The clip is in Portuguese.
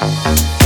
Música